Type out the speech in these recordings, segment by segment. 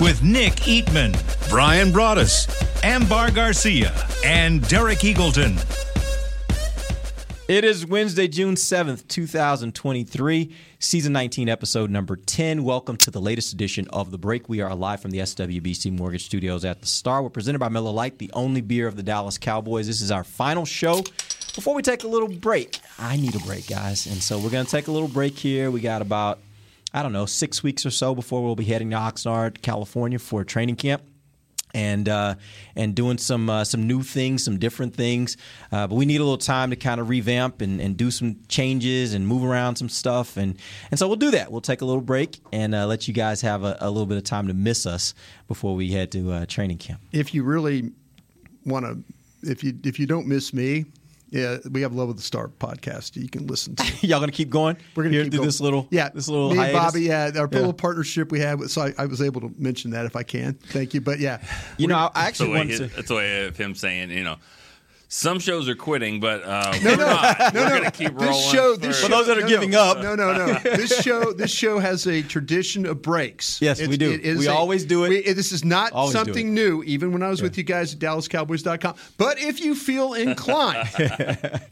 With Nick Eatman, Bryan Broaddus, Ambar Garcia, and Derek Eagleton. It is Wednesday, June 7th, 2023, season 19, episode number 10. Welcome to the latest edition of The Break. We are live from the SWBC Mortgage Studios at the Star. We're presented by Miller Lite, the only beer of the Dallas Cowboys. This is our final show. Before we take a little break, I need a break, guys. And so we're going to take a little break here. We got about, I don't know, six weeks or so before we'll be heading to Oxnard, California for training camp and uh, and doing some uh, some new things, some different things. Uh, but we need a little time to kind of revamp and, and do some changes and move around some stuff, and and so we'll do that. We'll take a little break and uh, let you guys have a, a little bit of time to miss us before we head to uh, training camp. if you really want to, if you if you don't miss me, yeah, we have Love of the Star podcast you can listen to. Y'all gonna keep going? We're gonna Here keep through going. this little yeah, this little me and? Bobby, yeah, our Yeah. little partnership we have. So I, I was able to mention that if I can. Thank you, but yeah, You know, I, I That's the actually way wanted to. that's the way of him saying, you know, some shows are quitting, but uh, No, we're no, not. no, we're no. going to keep rolling. This show, this through. show, those that are no, giving no, up. No, no, no. This show, this show has a tradition of breaks. Yes, we do. is We always do it. we- this is not Always something new. Even when I was with you guys at DallasCowboys.com. But if you feel inclined,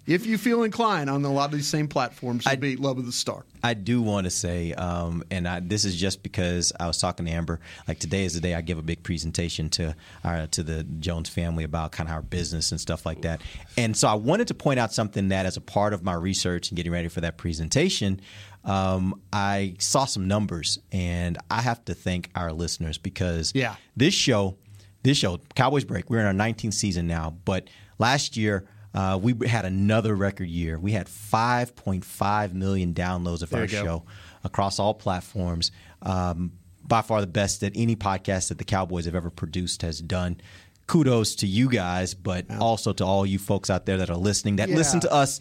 if you feel inclined on a lot of these same platforms, it'll be Love of the Star. I do want to say, um, and I, this is just because I was talking to Amber. Like today is the day I give a big presentation to our to the Jones family about kind of our business and stuff like that. And so I wanted to point out something that, as a part of my research and getting ready for that presentation, um, I saw some numbers, and I have to thank our listeners because Yeah. this show, this show, Cowboys Break, we're in our 19th season now, but last year. Uh, we had another record year. We had 5.5 million downloads of our show across all platforms. Um, by far the best that any podcast that the Cowboys have ever produced has done. Kudos to you guys, but also to all you folks out there that are listening that listen to us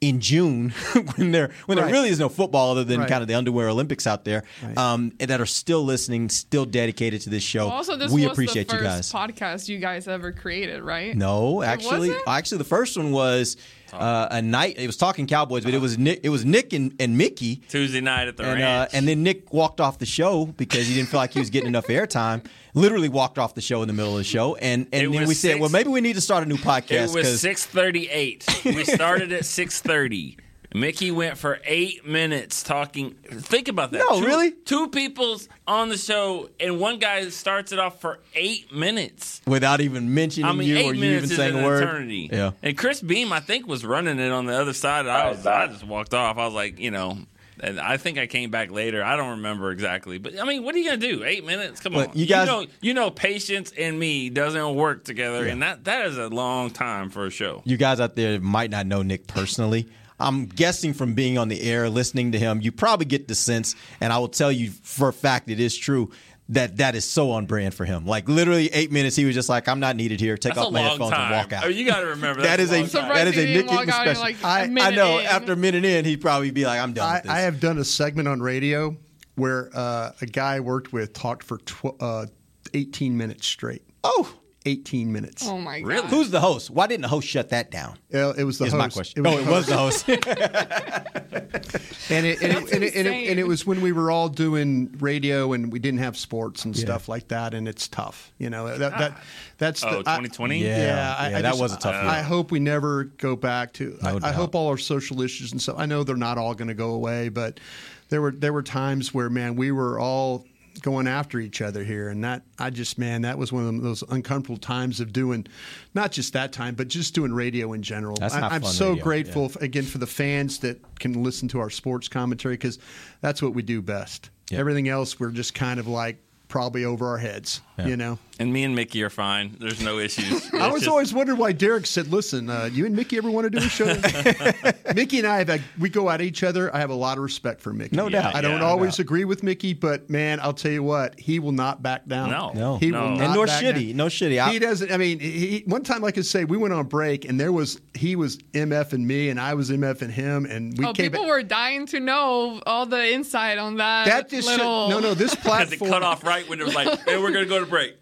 in June when there when there really is no football other than Right. kind of the underwear Olympics out there, um, and that are still listening, still dedicated to this show. Also, this we was appreciate the you first guys. podcast you guys ever created, right? No, actually, actually, the first one was uh, a night. It was talking Cowboys, but it was Nick. It was Nick and, and Mickey. Tuesday night at the And, uh, ranch. and then Nick walked off the show because he didn't feel like he was getting enough airtime. Literally walked off the show in the middle of the show, and and then we said, well, maybe we need to start a new podcast it was six thirty-eight. we started at six thirty. Mickey went for eight minutes talking. Think about that. No, two, really? Two people's on the show, and one guy starts it off for eight minutes. without even mentioning I mean, you or you even saying a word. eternity. Yeah. And Chris Beam, I think, was running it on the other side. I was, I just walked off. I was like, you know, and I think I came back later. I don't remember exactly, but I mean, what are you gonna do? Eight minutes? Come But on. you guys- know, you know, patience and me doesn't work together, and that that is a long time for a show. You guys out there might not know Nick personally. I'm guessing from being on the air, listening to him, you probably get the sense, and I will tell you for a fact it is true. That that is so on brand for him. Like literally eight minutes, he was just like, "I'm not needed here. Take That's off my headphones time. and walk out." Oh, you got to remember that is that's a long time. Surprised that is a didn't Nick walk Eatman out in, special. like, a I- I minute know in. after a minute in, he'd probably be like, "I'm done I, with this." I have done a segment on radio where uh, a guy I worked with talked for tw- uh, 18 minutes straight. oh, 18 minutes. Oh my god! Really? who's the host? Why didn't the host shut that down? Uh, it was the Is host. my question. It oh, it was the host. and it, and, it, and, it, and, it, and it was when we were all doing radio and we didn't have sports and stuff like that, and it's tough. You know that that that's Oh, the, I- 2020? Yeah. yeah, I, Yeah, I that just- was a tough I. I hope we never go back to. No I, I hope all our social issues and stuff. I know they're not all going to go away, but there were there were times where man we were all going after each other here and that I just man that was one of those uncomfortable times of doing not just that time but just doing radio in general That's I, fun so radio, grateful yeah. again for the fans that can listen to our sports commentary because that's what we do best Yeah. everything else we're just kind of like probably over our heads. You know. And me and Mickey are fine. There's no issues. I was just- always wondering why Derek said, "Listen, uh, you and Mickey ever want to do a show?" Mickey and I have we go at each other. I have a lot of respect for Mickey. No doubt. I don't Yeah, always doubt. agree with Mickey, but man, I'll tell you what, he will not back down. No. No. he No. will And nor back should down. he. No should he. I- He doesn't. I mean, he, one time, like I say, we went on break, and there was he was mf and me, and I was mf and him, and we oh, came. people back- were dying to know all the insight on that. that just should- no, no. This had platform. cut off right when it was like, hey, we're going to go to break.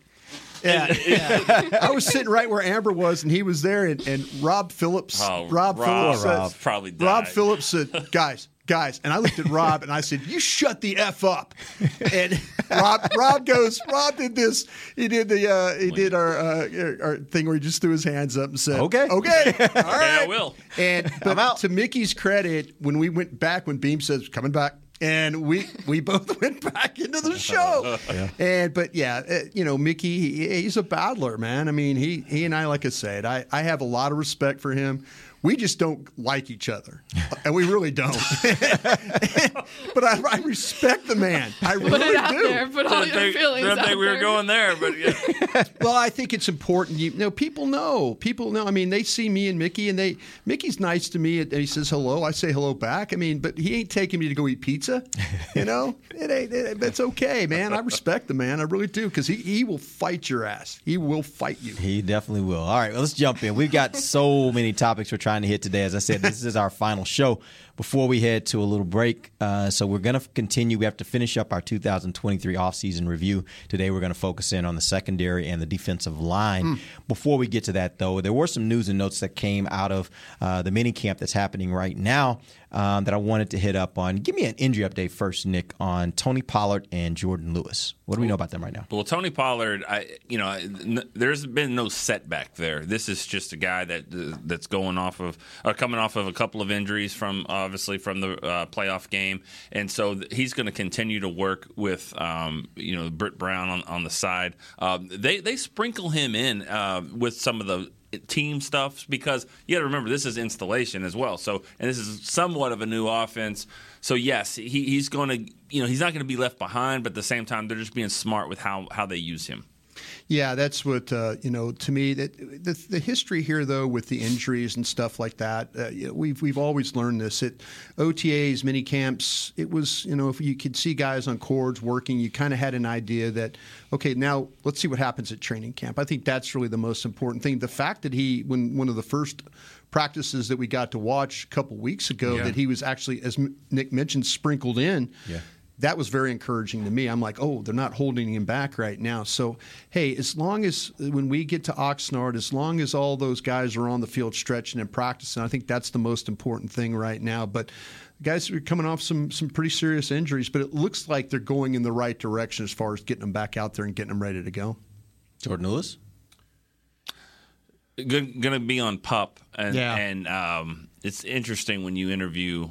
Yeah, yeah. I was sitting right where Amber was, and he was there, and, and Rob Phillips. Oh, Rob, Rob. Phillips. said- Rob probably died. Rob Phillips said, "Guys, guys," and I looked at Rob and I said, "You shut the f up." And Rob, Rob goes, Rob did this. He did the, uh, he did our, uh, our thing where he just threw his hands up and said, Okay. okay, all right, I will." And but out. to Mickey's credit, when we went back, when Beam says coming back. And we, we both went back into the show, and but yeah, uh, you know Mickey, he, he's a battler, man. I mean, he he and I, like I said, I, I have a lot of respect for him. We just don't like each other, and we really don't. but I, I respect the man. I Put really it out do. there. Put all Didn't your think, feelings didn't out think we were going there, but yeah. Well, I think it's important. You, know, people know. People know. I mean, they see me and Mickey, and they Mickey's nice to me, and he says hello. I say hello back. I mean, but he ain't taking me to go eat pizza. You know, it ain't. It, it's okay, man. I respect the man. I really do, because he he will fight your ass. He will fight you. He definitely will. All right, well, let's jump in. We've got so many topics we're trying to hit today. As I said, this is our final show before we head to a little break. Uh, so we're going to continue. We have to finish up our 2023 offseason review. Today, we're going to focus in on the secondary and the defensive line. Before we get to that, though, there were some news and notes that came out of uh, the mini camp that's happening right now um, that I wanted to hit up on. Give me an injury update first, Nick, on Tony Pollard and Jourdan Lewis. What do we know about them right now? Well, Tony Pollard, I you know, n- there's been no setback there. This is just a guy that uh, that's going off of uh, coming off of a couple of injuries from obviously from the uh, playoff game, and so he's going to continue to work with um, you know Britt Brown on, on the side. Um, they they sprinkle him in uh, with some of the team stuff because you got to remember this is installation as well. So and this is somewhat of a new offense. So yes, he, he's going to you know he's not going to be left behind, but at the same time they're just being smart with how how they use him. Yeah, that's what uh, you know. To me, that the, the history here, though, with the injuries and stuff like that, uh, you know, we've we've always learned this. At OTAs, mini camps, it was you know if you could see guys on cords working, you kind of had an idea that okay, now let's see what happens at training camp. I think that's really the most important thing. The fact that he, when one of the first practices that we got to watch a couple weeks ago, Yeah. that he was actually, as Nick mentioned, sprinkled in Yeah. That was very encouraging to me. I'm like, oh, they're not holding him back right now. So, hey, as long as when we get to Oxnard, as long as all those guys are on the field stretching and practicing, I think that's the most important thing right now. But guys are coming off some some pretty serious injuries, but it looks like they're going in the right direction as far as getting them back out there and getting them ready to go. Jourdan Lewis? Going to be on pup, and Yeah. and um, it's interesting when you interview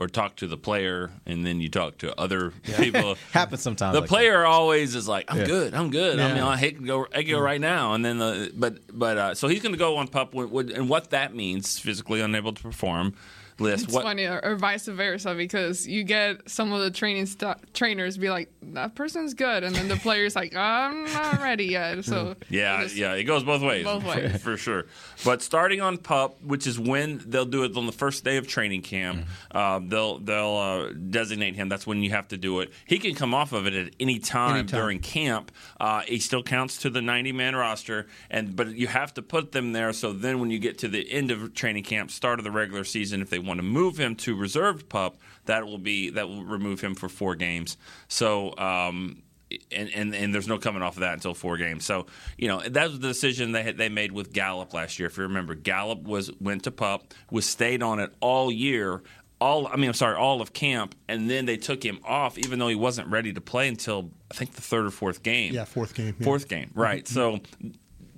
or talk to the player, and then you talk to other people. Happens sometimes. the like player always is like, "I'm Yeah. good, I'm good. I mean, Yeah. I hate to go, I go right now." And then, the, but but uh, so he's going to go on pup, and what that means, physically unable to perform list. It's what funny, or, or vice versa, because you get some of the training stu- trainers be like, "That person's good," and then the player's like, "I'm not ready yet." So Yeah, it's- yeah, it goes both ways. Both ways. for sure. But starting on pup, which is when they'll do it on the first day of training camp, uh, they'll they'll uh, designate him. That's when you have to do it. He can come off of it at any time, Anytime. during camp. Uh, he still counts to the ninety man roster, and but you have to put them there. So then, when you get to the end of training camp, start of the regular season, if they want to move him to reserved pup, that will be that will remove him for four games. So. Um, and, and and there's no coming off of that until four games. So you know that was the decision they had, they made with Gallup last year. If you remember, Gallup was went to pup, was stayed on it all year. All I mean, I'm sorry, all of camp, and then they took him off, even though he wasn't ready to play until I think the third or fourth game. Yeah, fourth game, yeah. Fourth game, right? So.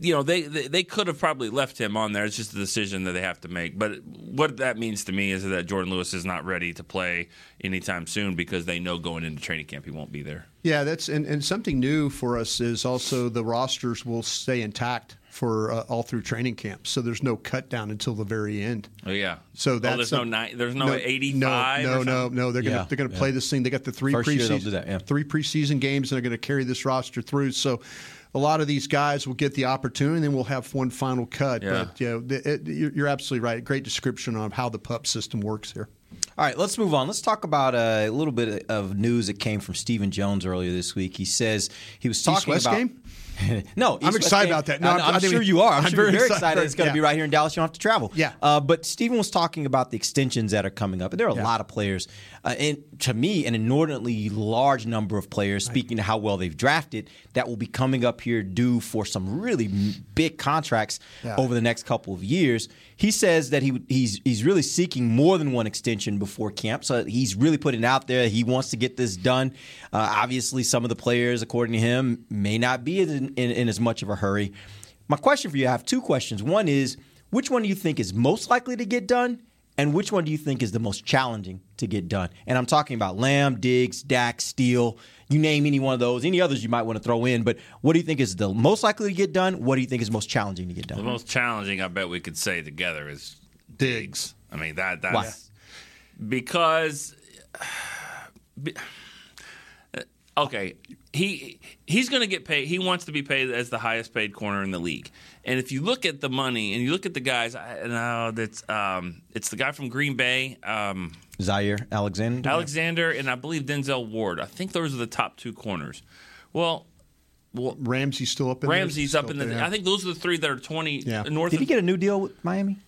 You know, they, they they could have probably left him on there. It's just a decision that they have to make. But what that means to me is that Jourdan Lewis is not ready to play anytime soon because they know going into training camp he won't be there. Yeah, that's and, and something new for us is also the rosters will stay intact for uh, all through training camp. So there's no cut down until the very end. Oh yeah. So oh, that's there's a- no ni- there's no, 85. No, or no, no, something? no. They're gonna Yeah, they're gonna yeah. play this thing. They got the three First year preseason they'll do that, yeah. three preseason games, and they're going to carry this roster through. So. A lot of these guys will get the opportunity, and then we'll have one final cut. Yeah. But you know, it, it, you're absolutely right. Great description on how the pup system works here. All right, let's move on. Let's talk about a little bit of news that came from Stephen Jones earlier this week. He says he was talking East-West about. game? no, I'm East-West excited about that. No, I'm- I didn't sure even- you are. I'm, I'm sure very very excited. excited. It's going to Yeah. be right here in Dallas. You don't have to travel. Yeah. Uh, but Stephen was talking about the extensions that are coming up, and there are a Yeah. lot of players, uh, and to me, an inordinately large number of players. Speaking to how well they've drafted, that will be coming up here due for some really big contracts Yeah. over the next couple of years. He says that he he's he's really seeking more than one extension before camp. So he's really putting out there. He wants to get this done. Uh, obviously, some of the players, according to him, may not be in, in, in as much of a hurry. My question for you, I have two questions. One is, which one do you think is most likely to get done? And which one do you think is the most challenging to get done? And I'm talking about Lamb, Diggs, Dak, Steele. You name any one of those. Any others you might want to throw in. But what do you think is the most likely to get done? What do you think is most challenging to get done? The most challenging, I bet we could say together, is Diggs. I mean that that's Why? because be- okay, he he's going to get paid. He wants to be paid as the highest paid corner in the league. And if you look at the money and you look at the guys, I know that's um, it's the guy from Green Bay, um, Jaire Alexander. Alexander, and I believe Denzel Ward. I think those are the top two corners. Well, well, Ramsey's still up in there? Ramsey's up in the. there. I think those are the three that are twenty Yeah. north. Did he get a new deal with Miami?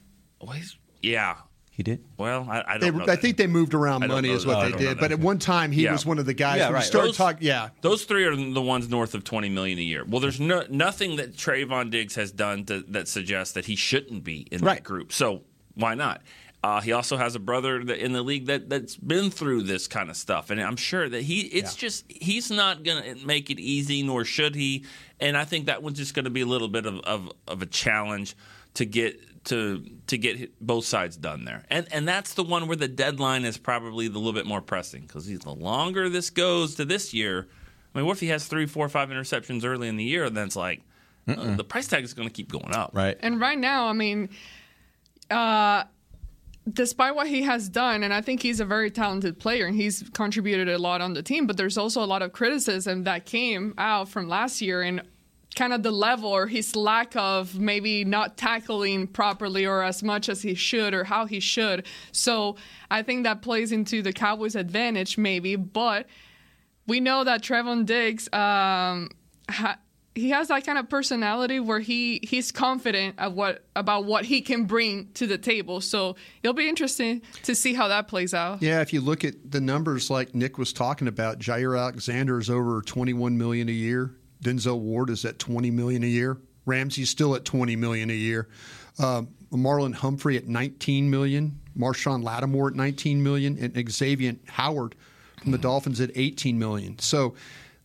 well, he's- Yeah. He did. Well, I, I don't know. I that. think they moved around I money, is what I they did. But at one time, he Yeah. was one of the guys Yeah, when right. started Those- talking. Yeah, Those three are the ones north of twenty million a year. Well, there's no, nothing that Trevon Diggs has done to, that suggests that he shouldn't be in Right. that group. So why not? Uh, he also has a brother that, in the league that that's been through this kind of stuff, and I'm sure that he. It's just he's not going to make it easy, nor should he. And I think that one's just going to be a little bit of, of, of a challenge to get to to get both sides done there. And and that's the one where the deadline is probably a little bit more pressing because the longer this goes to this year, I mean, what if he has three, four, five interceptions early in the year? Then it's like uh, the price tag is going to keep going up. Right. And right now, I mean, uh, despite what he has done, and I think he's a very talented player and he's contributed a lot on the team, but there's also a lot of criticism that came out from last year and kind of the level or his lack of maybe not tackling properly or as much as he should or how he should. So I think that plays into the Cowboys' advantage maybe, but we know that Trevon Diggs, um, ha- he has that kind of personality where he he's confident of what about what he can bring to the table. So it'll be interesting to see how that plays out. yeah. If you look at the numbers, like Nick was talking about, Jaire Alexander is over 21 million a year. Denzel Ward is at 20 million a year. Ramsey's still at 20 million a year. Uh, Marlon Humphrey at 19 million. Marshon Lattimore at 19 million, and Xavier Howard from the Dolphins at 18 million. So.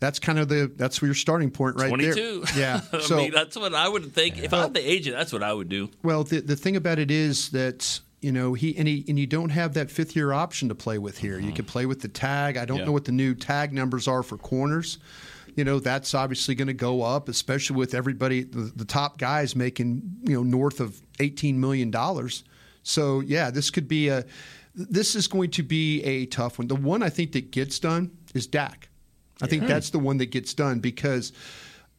That's kind of the that's your starting point right there. Twenty-two. Yeah. I So mean, that's what I would think. If I'm the agent, that's what I would do. Well, the the thing about it is that you know he and he and you don't have that fifth year option to play with here. You can play with the tag. I don't Yeah. know what the new tag numbers are for corners. You know that's obviously going to go up, especially with everybody the, the top guys making you know north of eighteen million dollars. So yeah, this could be a this is going to be a tough one. The one I think that gets done is Dak. I think that's the one that gets done because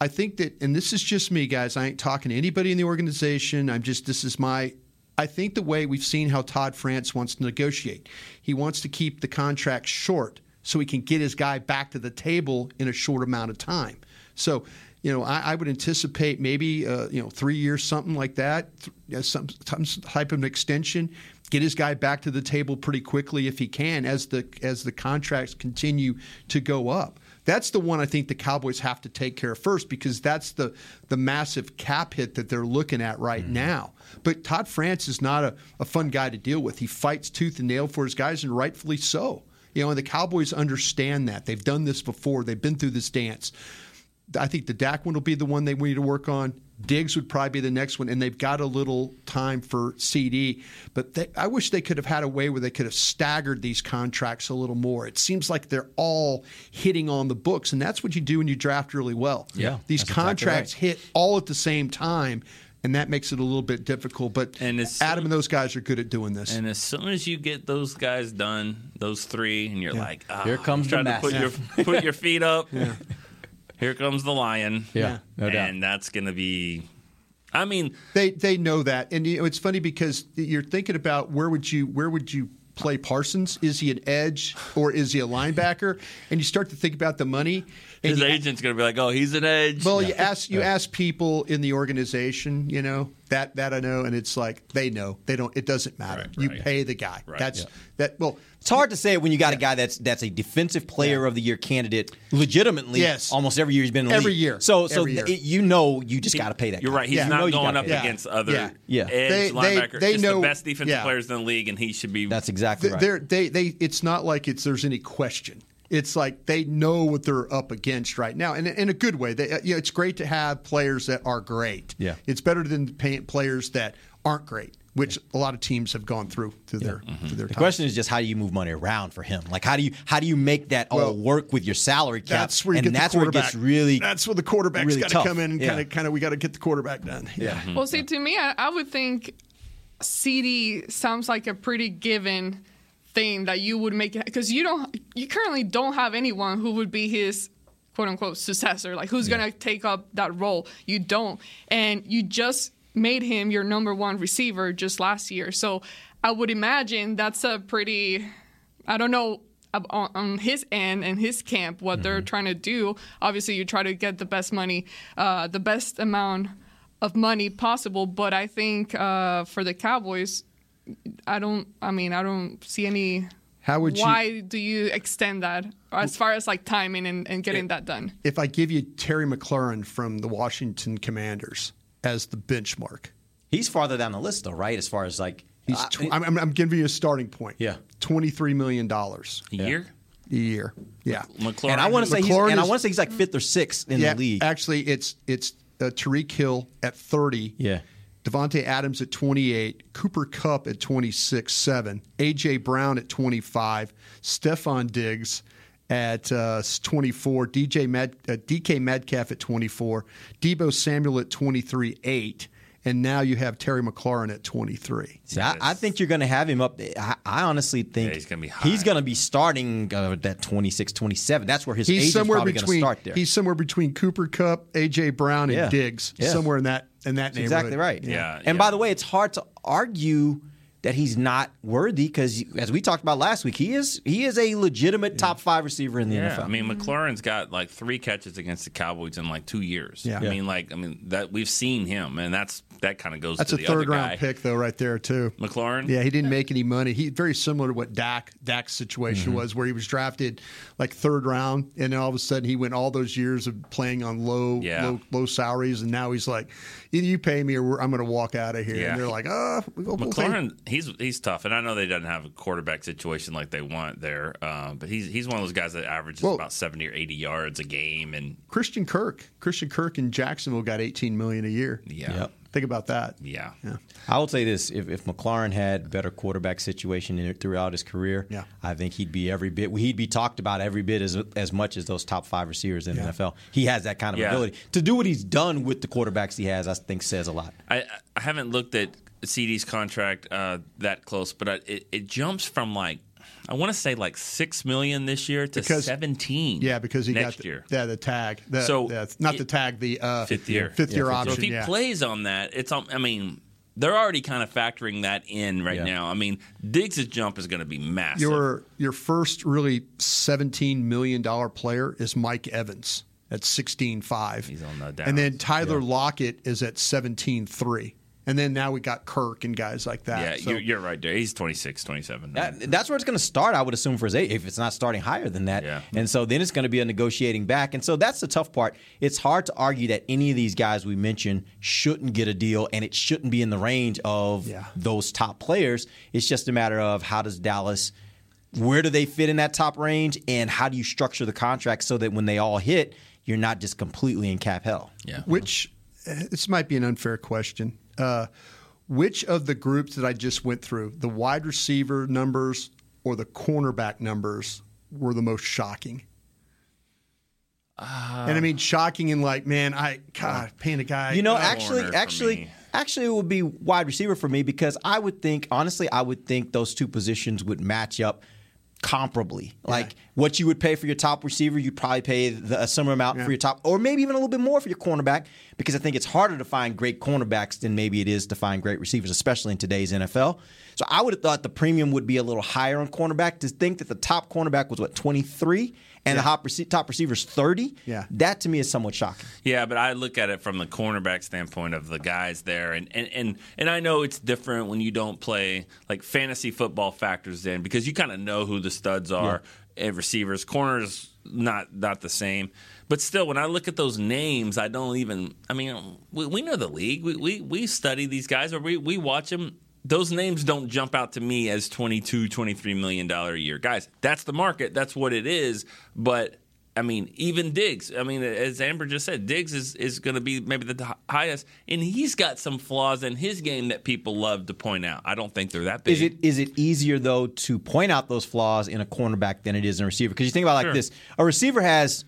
I think that, and this is just me, guys. I ain't talking to anybody in the organization. I'm just, this is my, I think the way we've seen how Todd France wants to negotiate, he wants to keep the contract short so he can get his guy back to the table in a short amount of time. So, you know, I, I would anticipate maybe, uh, you know, three years, something like that, th- some, some type of an extension. Get his guy back to the table pretty quickly if he can, as the as the contracts continue to go up. That's the one I think the Cowboys have to take care of first because that's the the massive cap hit that they're looking at right now. But Todd France is not a, a fun guy to deal with. He fights tooth and nail for his guys, and rightfully so. You know, and the Cowboys understand that. They've done this before. They've been through this dance I think the Dak one will be the one they need to work on. Diggs would probably be the next one, and they've got a little time for CD. But they, I wish they could have had a way where they could have staggered these contracts a little more. It seems like they're all hitting on the books, and that's what you do when you draft really well. Yeah, these that's exactly contracts right. hit all at the same time, and that makes it a little bit difficult. But And it's- Adam and those guys are good at doing this. And as soon as you get those guys done, those three, and you're like, ah, Here comes trying the to put mess. your put your feet up. Here comes the lion. Yeah, no doubt. and that's gonna be. I mean, They they know that, and you know, it's funny because you're thinking about where would you where would you play Parsons? Is he an edge or is he a linebacker? And you start to think about the money. And his you, agent's gonna be like, "Oh, he's an edge." well, you ask you ask people in the organization, you know that that I know, and it's like they know they don't. It doesn't matter. Right, you right. pay the guy. Right. That's Yeah. that. Well, It's hard to say when you got a guy that's that's a defensive player Yeah. of the year candidate, legitimately. Yes. almost every year he's been in the Every league. year. So so year. th- you know you just got to pay that. You're guy. right. He's Yeah. You know not going up pay against other Yeah. Yeah. edge They- they- linebacker. they it's know- the best defensive yeah. players in the league, and he should be. That's exactly right. they're, they they it's not like it's there's any question. It's like they know what they're up against right now, and in a good way. They, uh, you know, it's great to have players that are great. Yeah. it's better than players that aren't great, which a lot of teams have gone through through their through their The time. question is just how do you move money around for him? Like how do you how do you make that all work with your salary cap? That's where you and get that's the where it quarterback. gets really That's where the quarterback's really got to come in and kind of kind of we got to get the quarterback done. Yeah. Well, see, to me, I, I would think CD sounds like a pretty given thing that you would make it because you don't, you currently don't have anyone who would be his quote unquote successor, like who's gonna take up that role. You don't, and you just made him your number one receiver just last year. So I would imagine that's a pretty, I don't know on, on his end and his camp what they're trying to do. Obviously, you try to get the best money, uh, the best amount of money possible. But I think uh, for the Cowboys, I don't. I mean, I don't see any. How would you- Why do you extend that as far as like timing and, and getting that done? If I give you Terry McLaurin from the Washington Commanders as the benchmark, he's farther down the list though, right? As far as like he's I- tw- I'm, I'm, I'm giving you a starting point. Yeah. twenty three million dollars a year. a year. Yeah. McLaurin, and I want to say he's, and I want to say he's like fifth or sixth in yeah, the league. Actually, it's it's uh, Tyreek Hill at 30. Yeah. Davante Adams at 28, Cooper Kupp at 26, 7, AJ Brown at 25, Stefon Diggs at uh, 24, DJ Med, uh, DK Metcalf at 24, Deebo Samuel at 23, 8, and now you have Terry McLaurin at 23. See, I, I think you're going to have him up. I, I honestly think Yeah, he's gonna be high. He's going to be starting uh, at 26, 27. That's where his He's agent's somewhere probably going to between start there. he's somewhere between Cooper Kupp, AJ Brown, and Yeah. Diggs, Yeah. somewhere in that in that That's neighborhood. exactly right. Yeah, And yeah. by the way, it's hard to argue that he's not worthy because, as we talked about last week, he is he is a legitimate top five receiver in the Yeah, NFL. I mean McLaurin's got like three catches against the Cowboys in like two years. Yeah. I mean, like I mean that we've seen him, and that's that kind of goes That's to a the third other round guy. pick though, right there too. McLaurin. Yeah, he didn't make any money. He very similar to what Dak Dak's situation mm-hmm. was, where he was drafted like third round, and then all of a sudden he went all those years of playing on low Yeah. low, low salaries, and now he's like, either you pay me or I'm going to walk out of here. Yeah. And they're like, oh, we'll, we'll McLaurin, he's he's tough, and I know they doesn't have a quarterback situation like they want there, uh, but he's he's one of those guys that averages Well- about seventy or eighty yards a game, and Christian Kirk, Christian Kirk in Jacksonville got 18 million a year. yeah, Yep. Think about that. yeah, Yeah. I would say this: if, if McLaurin had better quarterback situation in, throughout his career, Yeah. I think he'd be every bit. He'd be talked about every bit as as much as those top five receivers in Yeah. the NFL. He has that kind of Yeah. ability to do what he's done with the quarterbacks he has. I think says a lot. I, I haven't looked at CD's contract uh, that close, but I, it, it jumps from like I want to say like six million this year to Because- seventeen. Yeah, because he next got the, year. yeah the tag. The, So, the- not it- the tag, the uh, Fifth year. fifth year Yeah, fifth option. So if he yeah. plays on that, it's um, I mean they're already kind of factoring that in right Yeah. now. I mean Diggs' jump is going to be massive. Your your first really seventeen million dollar player is Mike Evans at sixteen five. He's on the down. And then downs. Tyler Lockett is at seventeen three. And then now we got Kirk and guys like that. yeah, So- you're, you're right there. He's 26, 27. That, that's where it's going to start, I would assume, for his eight, if it's not starting higher than that. Yeah. And so then it's going to be a negotiating back. And so that's the tough part. It's hard to argue that any of these guys we mentioned shouldn't get a deal and it shouldn't be in the range of Yeah. those top players. It's just a matter of how does Dallas, where do they fit in that top range, and how do you structure the contract so that when they all hit, you're not just completely in cap hell. Yeah. Which uh, this might be an unfair question. Uh, which of the groups that I just went through, the wide receiver numbers or the cornerback numbers, were the most shocking? and I mean shocking in like, man, I God, paying a guy. You know, uh, actually, actually, me. actually, it would be wide receiver for me because I would think, honestly, I would think those two positions would match up comparably. Like what you would pay for your top receiver, you'd probably pay the, a similar amount for your top, or maybe even a little bit more for your cornerback because I think it's harder to find great cornerbacks than maybe it is to find great receivers, especially in today's NFL. So I would have thought the premium would be a little higher on cornerback. To think that the top cornerback was what twenty three and the top, rece- top receiver's thirty, Yeah. that to me is somewhat shocking. Yeah, but I look at it from the cornerback standpoint of the guys there, and and and, and I know it's different when you don't play like fantasy football factors in because you kind of know who the studs are and receivers. Corners not not the same, but still, when I look at those names, I don't even. I mean, we, we know the league. We, we we study these guys, or we we watch them. Those names don't jump out to me as 22, 23 million dollar a year guys. That's the market. That's what it is. But I mean, even Diggs. I mean, as Amber just said, Diggs is, is going to be maybe the highest, and he's got some flaws in his game that people love to point out. I don't think they're that big. Is it is it easier though to point out those flaws in a cornerback than it is in a receiver? Because you think about it like Sure. this: a receiver has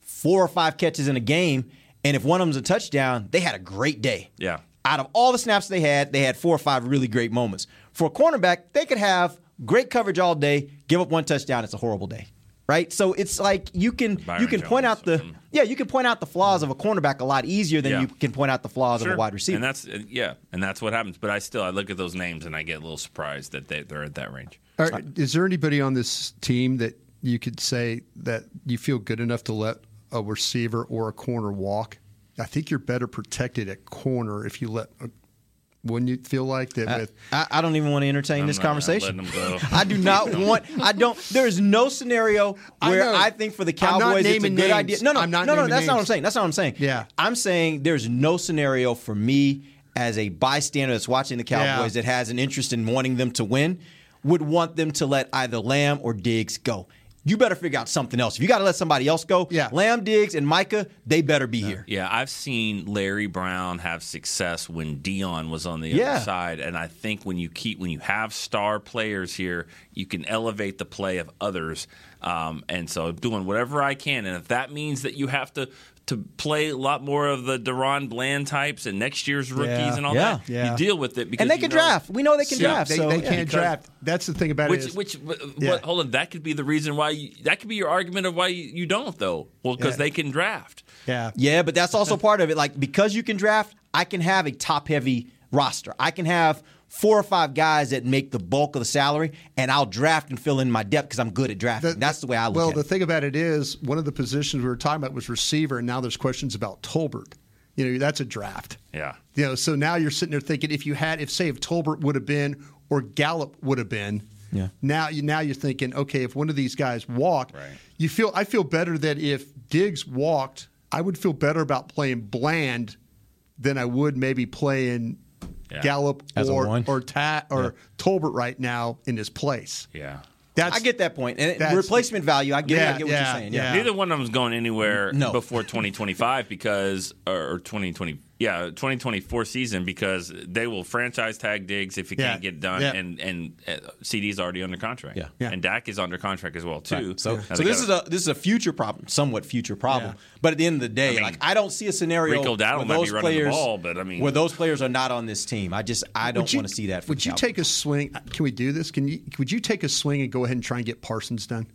four or five catches in a game, and if one of them's a touchdown, they had a great day. Yeah. Out of all the snaps they had, they had four or five really great moments. For a cornerback, they could have great coverage all day, give up one touchdown, it's a horrible day. Right? So it's like you can Byron you can point out the yeah, you can point out the flaws of a cornerback a lot easier than Yeah. you can point out the flaws of a wide receiver. And that's uh, yeah, and that's what happens. But I still I look at those names and I get a little surprised that they, they're at that range. All right, is there anybody on this team that you could say that you feel good enough to let a receiver or a corner walk? I think you're better protected at corner if you let. A, wouldn't you feel like that? I, with I, I don't even want to entertain I'm this not- I'm conversation. letting them go. I do not want. I don't. There is no scenario where know. I, think for the Cowboys it's a good names. idea. No, no, I'm not no, no. naming That's not what I'm saying. That's not what I'm saying. Yeah. I'm saying there's no scenario for me as a bystander that's watching the Cowboys Yeah. that has an interest in wanting them to win would want them to let either Lamb or Diggs go. You better figure out something else. If you got to let somebody else go, Yeah. Lamb, Diggs, and Micah, they better be here. Yeah, I've seen Larry Brown have success when Deion was on the Yeah. other side, and I think when you keep when you have star players here, you can elevate the play of others. Um, and so, doing whatever I can, and if that means that you have to to play a lot more of the DaRon Bland types and next year's rookies Yeah. and all Yeah. that, Yeah. you deal with it because And they can know- draft. We know they can Yeah, draft. they, so, they can't because- draft. That's the thing about Which, it. Is, which, what, Yeah. hold on, that could be the reason why you, that could be your argument of why you, you don't though. Well, because Yeah. they can draft. yeah, Yeah, but that's also part of it. Like because you can draft, I can have a top heavy roster. I can have four or five guys that make the bulk of the salary, and I'll draft and fill in my depth because I'm good at drafting. that's the way I look well, at the it. thing about it is, one of the positions we were talking about was receiver, and now there's questions about Tolbert. You know, that's a draft. Yeah. You know, so now you're sitting there thinking, if you had, if say, if Tolbert would have been or Gallup would have been, Yeah. Now you now you're thinking, okay, if one of these guys walked, Right. you feel I feel better that if Diggs walked, I would feel better about playing Bland than I would maybe playing Yeah. Gallup As a or one? or Ta- or Tolbert right now in his place. Yeah. That's I get that point. And replacement value, I get, Yeah, I get what yeah, you're saying. Yeah. yeah. Neither one of them's going anywhere No. before 2025 because or, or 2020 yeah 2024 season because they will franchise tag Diggs if he Yeah, can't get done yeah. and and uh, CD's already under contract Yeah. Yeah. and Dak is under contract as well too. Right. So, Now so this is gotta- a this is a future problem, somewhat future problem. Yeah. But at the end of the day, mean, like I don't see a scenario Rico Dowdle where might be those running the players, ball, but I mean- where those players are not on this team. I just I don't want to see that. For Would the you Cowboys. take a swing? Can we do this? Can you? Would you take a swing and go ahead and try and get Parsons done?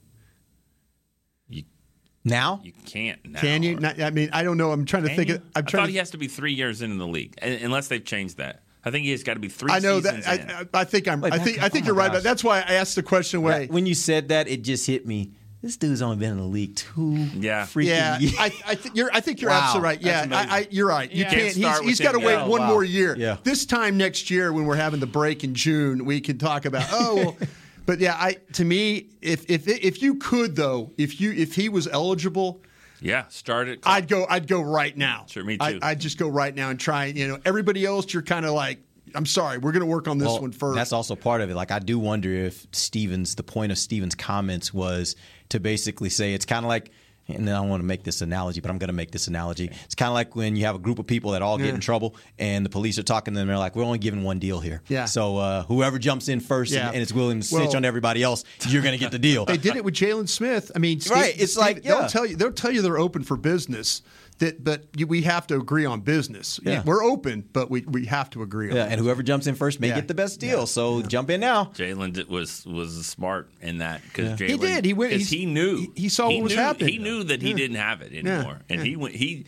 You, now? you can't now. Can you? Not, I mean, I don't know. I'm trying to think. you? Of, I'm I trying thought to. he has to be three years into the league unless they've changed that. I think he has got to be three. I know that. seasons I. I, I think I'm. Wait, I that- think. I think oh you're right. But that's why I asked the question. Way. When you said that, it just hit me. This dude's only been in the league two Yeah. freaking yeah, years. I, I think you're. I think you're Wow. absolutely right. Yeah, I, I, you're right. You Yeah. can't. Can't he's start he's with got to wait Yeah. one Wow. more year. Yeah. This time next year, when we're having the break in June, we can talk about. Oh, well, but yeah. I to me, if if if you could though, if you if he was eligible. yeah, start it. I'd go. I'd go right now. Sure, me I, too. I'd just go right now and try. You know, everybody else, you're kind of like, I'm sorry, we're going to work on this Well, one first. That's also part of it. Like I do wonder if Stephen's, the point of Stephen's comments was to basically say it's kind of like and then I don't want to make this analogy, but I'm going to make this analogy. It's kind of like when you have a group of people that all get Yeah. in trouble, and the police are talking to them. They're like, "We're only giving one deal here. Yeah. So uh, whoever jumps in first Yeah. and, and is willing to snitch Well- on everybody else, you're going to get the deal." They did it with Jaylon Smith. I mean, Steve- Right, it's Steve- like, yeah. they'll tell you they'll tell you they're open for business. That, but we have to agree on business. Yeah. We're open, but we, we have to agree on. yeah, and whoever jumps in first may Yeah. get the best deal. So jump in now. Jaylon was was smart in that because Yeah. He did. He went- he knew he- he saw what was happening. He knew that he Yeah. didn't have it anymore, and Yeah. he went he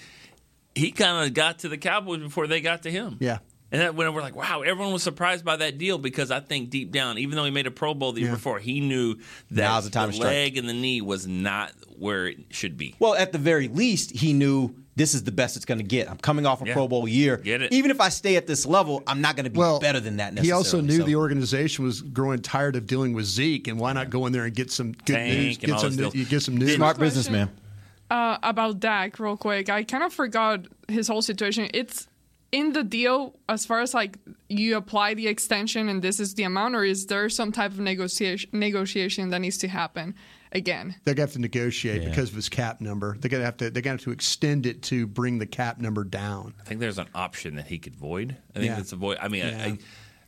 he kind of got to the Cowboys before they got to him. Yeah. And that, when we're like, wow, everyone was surprised by that deal because I think deep down, even though he made a Pro Bowl the year Yeah. before, he knew that Now's the time to strike. leg and the knee was not where it should be. Well, at the very least, he knew this is the best it's going to get. I'm coming off a Yeah. Pro Bowl year. Get it. Even if I stay at this level, I'm not going to be well, better than that. Necessarily. He also knew So- the organization was growing tired of dealing with Zeke, and why not go in there and get some good Tank news? Get some, those new- you get some news. smart businessman. uh, about Dak real quick. I kind of forgot his whole situation. It's in the deal as far as like you apply the extension and this is the amount, or is there some type of negotiation negotiation that needs to happen again? They're gonna have to negotiate Yeah. because of his cap number. They're gonna have to. They're gonna have to extend it to bring the cap number down. I think there's an option that he could void. I think Yeah. that's a void. I mean, Yeah.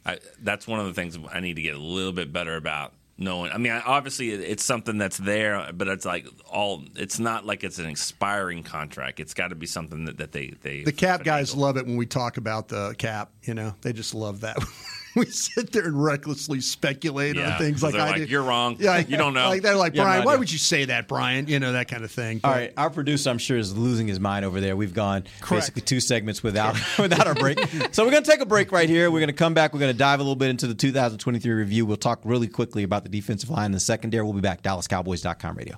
I, I, that's one of the things I need to get a little bit better about knowing. I mean, I, obviously it's something that's there, but it's like all. It's not like it's an expiring contract. It's got to be something that, that they they. The cap guys love it when we talk about the cap. You know, they just love that. we sit there and recklessly speculate Yeah, on things like I like, do. "You're wrong. Yeah, You don't know." Like they're like have no Bryan. why would you say that, Brian? You know that kind of thing. All But- right, our producer, I'm sure, is losing his mind over there. We've gone Correct. basically two segments without without our break. so we're going to take a break right here. We're going to come back. We're going to dive a little bit into the 2023 review. We'll talk really quickly about the defensive line and the secondary. We'll be back. DallasCowboys.com radio.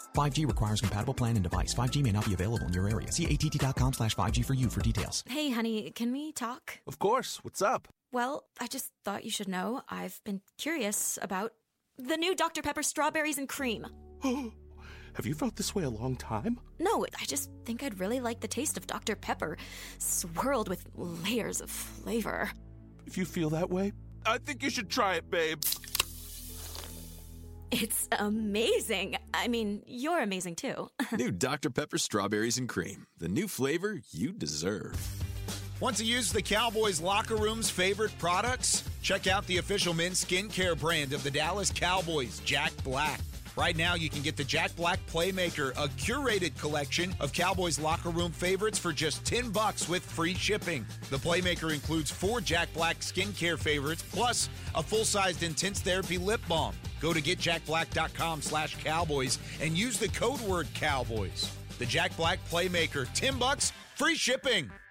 5G requires compatible plan and device. 5G may not be available in your area. See att.com slash 5G for you for details. Hey, honey, can we talk? Of course. What's up? Well, I just thought you should know I've been curious about the new Dr. Pepper strawberries and cream. Oh, have you felt this way a long time? No, I just think I'd really like the taste of Dr. Pepper swirled with layers of flavor. If you feel that way, I think you should try it, babe. It's amazing. I mean, you're amazing too. New Dr. Pepper strawberries and cream. The new flavor you deserve. Want to use the Cowboys locker room's favorite products? Check out the official men's skincare brand of the Dallas Cowboys, Jack Black. Right now, you can get the Jack Black Playmaker, a curated collection of Cowboys locker room favorites for just 10 bucks with free shipping. The Playmaker includes four Jack Black skincare favorites plus a full-sized intense therapy lip balm. Go to getjackblack.com slash cowboys and use the code word cowboys. The Jack Black Playmaker, 10 bucks, free shipping.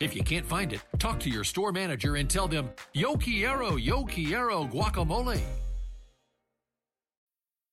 If you can't find it, talk to your store manager and tell them, Yo Quiero, Yo Quiero guacamole.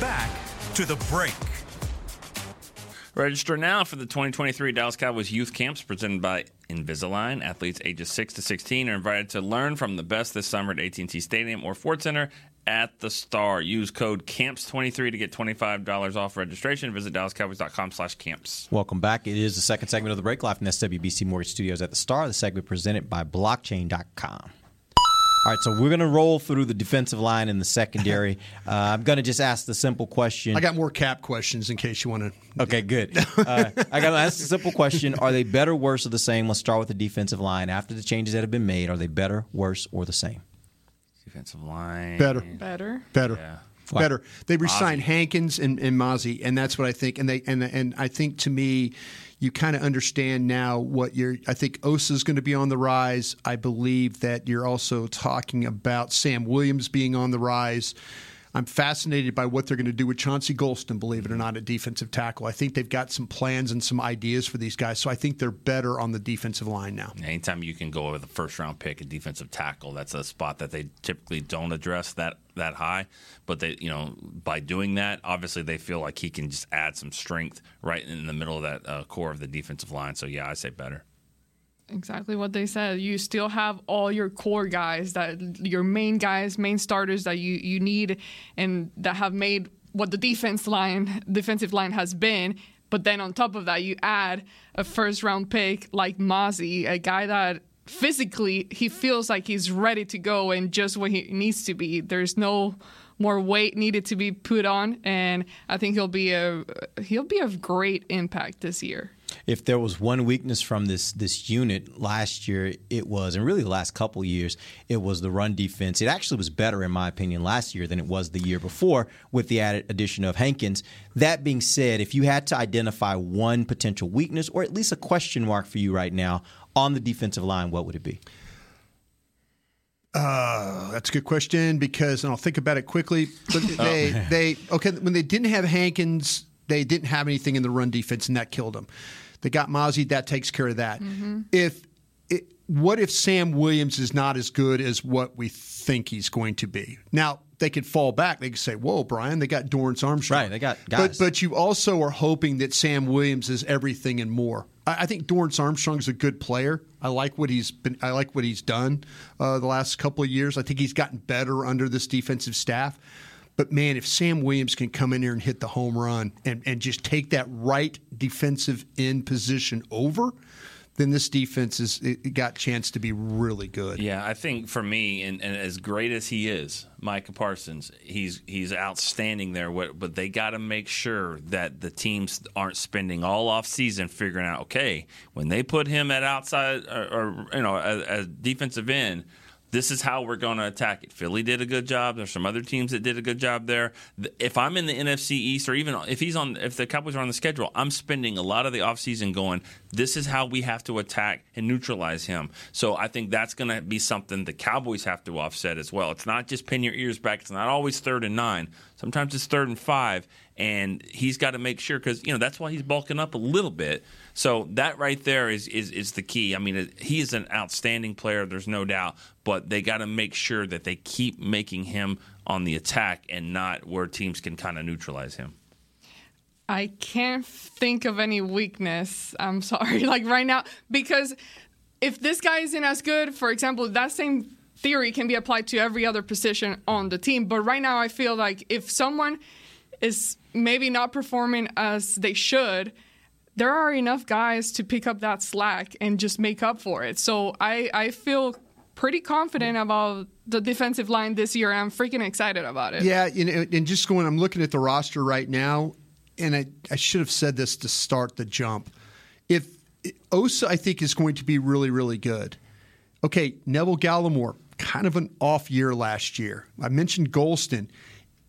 Back to the break. Register now for the 2023 Dallas Cowboys Youth Camps presented by Invisalign. Athletes ages 6 to 16 are invited to learn from the best this summer at AT&T Stadium or Ford Center at the Star. Use code CAMPS23 to get $25 off registration. Visit dallascowboys.com slash camps. Welcome back. It is the second segment of the break live from SWBC Mortgage Studios at the Star. The segment presented by Blockchain.com. All right, so we're going to roll through the defensive line and the secondary. uh, I'm going to just ask the simple question. I got more cap questions in case you want to. Okay, good. Uh, I got to ask the simple question: Are they better, worse, or the same? Let's start with the defensive line. After the changes that have been made, are they better, worse, or the same? Defensive line. Better. Better. Better. Yeah. Better. They resigned Mozzie. Hankins and, and Mozzie, and that's what I think. And they and and I think to me, you kind of understand now what you're. I think Osa is going to be on the rise. I believe that you're also talking about Sam Williams being on the rise. I'm fascinated by what they're going to do with Chauncey Golston, believe it or not, at defensive tackle. I think they've got some plans and some ideas for these guys, so I think they're better on the defensive line now. Anytime you can go with a first round pick, a defensive tackle, that's a spot that they typically don't address that that high. But they, you know, by doing that, obviously they feel like he can just add some strength right in the middle of that uh, core of the defensive line. So yeah, I say better. Exactly what they said. You still have all your core guys that your main guys, main starters that you you need and that have made what the defense line defensive line has been. But then on top of that, you add a first round pick like Mazi, a guy that physically he feels like he's ready to go and just where he needs to be. There's no more weight needed to be put on, and I think he'll be a he'll be of great impact this year. If there was one weakness from this this unit last year, it was, and really the last couple years, it was the run defense. It actually was better, in my opinion, last year than it was the year before with the added addition of Hankins. That being said, if you had to identify one potential weakness or at least a question mark for you right now on the defensive line, what would it be? Uh, that's a good question because, and I'll think about it quickly. But Oh. they, they, okay, when they didn't have Hankins, they didn't have anything in the run defense, and that killed them. They got Mazi, that takes care of that. If it, what if Sam Williams is not as good as what we think he's going to be? Now they could fall back. They could say, "Whoa, Bryan, they got Dorance Armstrong." Right, they got But guys. but you also are hoping that Sam Williams is everything and more. I, I think Dorance Armstrong's a good player. I like what he's been. I like what he's done uh, the last couple of years. I think he's gotten better under this defensive staff. But man, if Sam Williams can come in here and hit the home run and, and just take that right defensive end position over, then this defense is got chance to be really good. Yeah, I think for me, and, and as great as he is, Micah Parsons, he's he's outstanding there. What- But they got to make sure that the teams aren't spending all off season figuring out, okay, when they put him at outside or, or you know as, as defensive end. This is how we're going to attack it. Philly did a good job. There's some other teams that did a good job there. If I'm in the NFC East, or even if he's on, if the Cowboys are on the schedule, I'm spending a lot of the offseason going. This is how we have to attack and neutralize him. So I think that's going to be something the Cowboys have to offset as well. It's not just pin your ears back. It's not always third and nine. Sometimes it's third and five, and he's got to make sure because you know that's why he's bulking up a little bit. So that right there is is, is the key. I mean, he is an outstanding player. There's no doubt, but they got to make sure that they keep making him on the attack and not where teams can kind of neutralize him. I can't think of any weakness. I'm sorry, like right now, because if this guy isn't as good, for example, that same theory can be applied to every other position on the team. But right now, I feel like if someone is maybe not performing as they should, there are enough guys to pick up that slack and just make up for it. So I, I feel pretty confident about the defensive line this year. I'm freaking excited about it. Yeah, you know, and just going, I'm looking at the roster right now, and I, I should have said this to start the jump. If Osa, I think, is going to be really, really good. Okay, Neville Gallimore, kind of an off year last year. I mentioned Golston.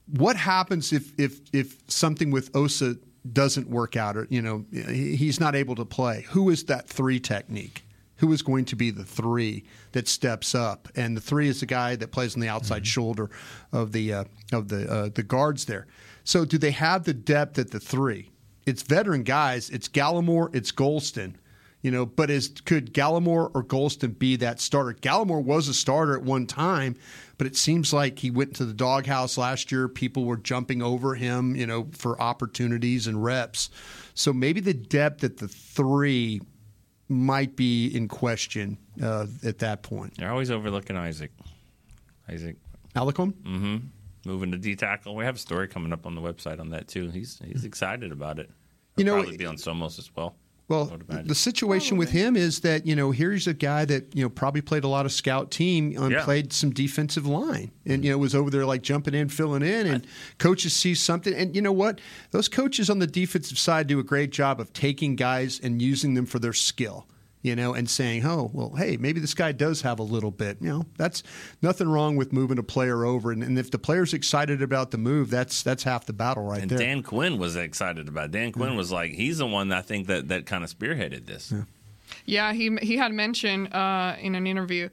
What happens if if if something with Osa doesn't work out, or you know, he's not able to play? Who is that three technique? Who is going to be the three that steps up? And the three is the guy that plays on the outside shoulder of the uh, of the uh, the guards there. So do they have the depth at the three? It's veteran guys. It's Gallimore. It's Golston. You know, but is could Gallimore or Golston be that starter? Gallimore was a starter at one time, but it seems like he went to the doghouse last year. People were jumping over him, you know, for opportunities and reps. So maybe the depth at the three might be in question uh, at that point. They're always overlooking Isaac. Isaac. Alarcón? Mm-hmm. Moving to D tackle. We have a story coming up on the website on that too. He's he's excited about it. You He'll know, probably be on Somos as well. Well, the situation with him is that you know here's a guy that you know probably played a lot of scout team and Yeah. played some defensive line, and you know was over there like jumping in, filling in, and coaches see something, and you know what? Those coaches on the defensive side do a great job of taking guys and using them for their skill. You know, and saying, "Oh, well, hey, maybe this guy does have a little bit." You know, that's nothing wrong with moving a player over, and, and if the player's excited about the move, that's that's half the battle right And there. Dan Quinn was excited about. it. Dan Quinn was like, he's the one that I think that that kind of spearheaded this. Yeah, he he had mentioned uh, in an interview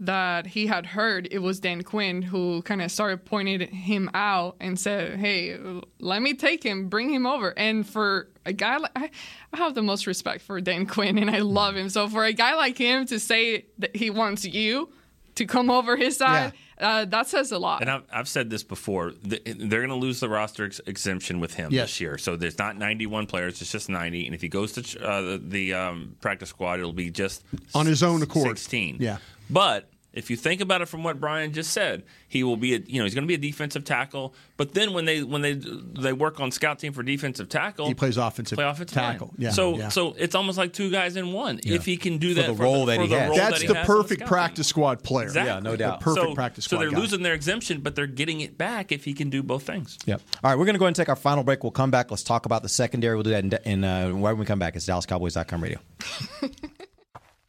that he had heard it was Dan Quinn who kind of started pointing him out and said, "Hey, let me take him, bring him over." And for a guy like I, I have the most respect for Dan Quinn, and I love him. So for a guy like him to say that he wants you to come over his side, uh, that says a lot. And I've, I've said this before. They're going to lose the roster ex- exemption with him Yes. this year. So there's not 91 players; it's just 90. And if he goes to ch- uh, the, the um, practice squad, it'll be just On his own accord. 16. Yeah. But if you think about it from what Bryan just said, he will be a you know he's going to be a defensive tackle. But then when they when they they work on scout team for defensive tackle, He plays offensive play offensive tackle. line. Yeah, so yeah. so it's almost like two guys in one. If he can do For that the role that for he the has, that's that he the has on perfect scout team. practice squad player. Exactly. Yeah, no doubt. The perfect so, practice So they're guy. losing their exemption, but they're getting it back if he can do both things. Yep. All right, we're going to go ahead and take our final break. We'll come back. Let's talk about the secondary. We'll do that in, in uh, when we come back. It's DallasCowboys.com radio.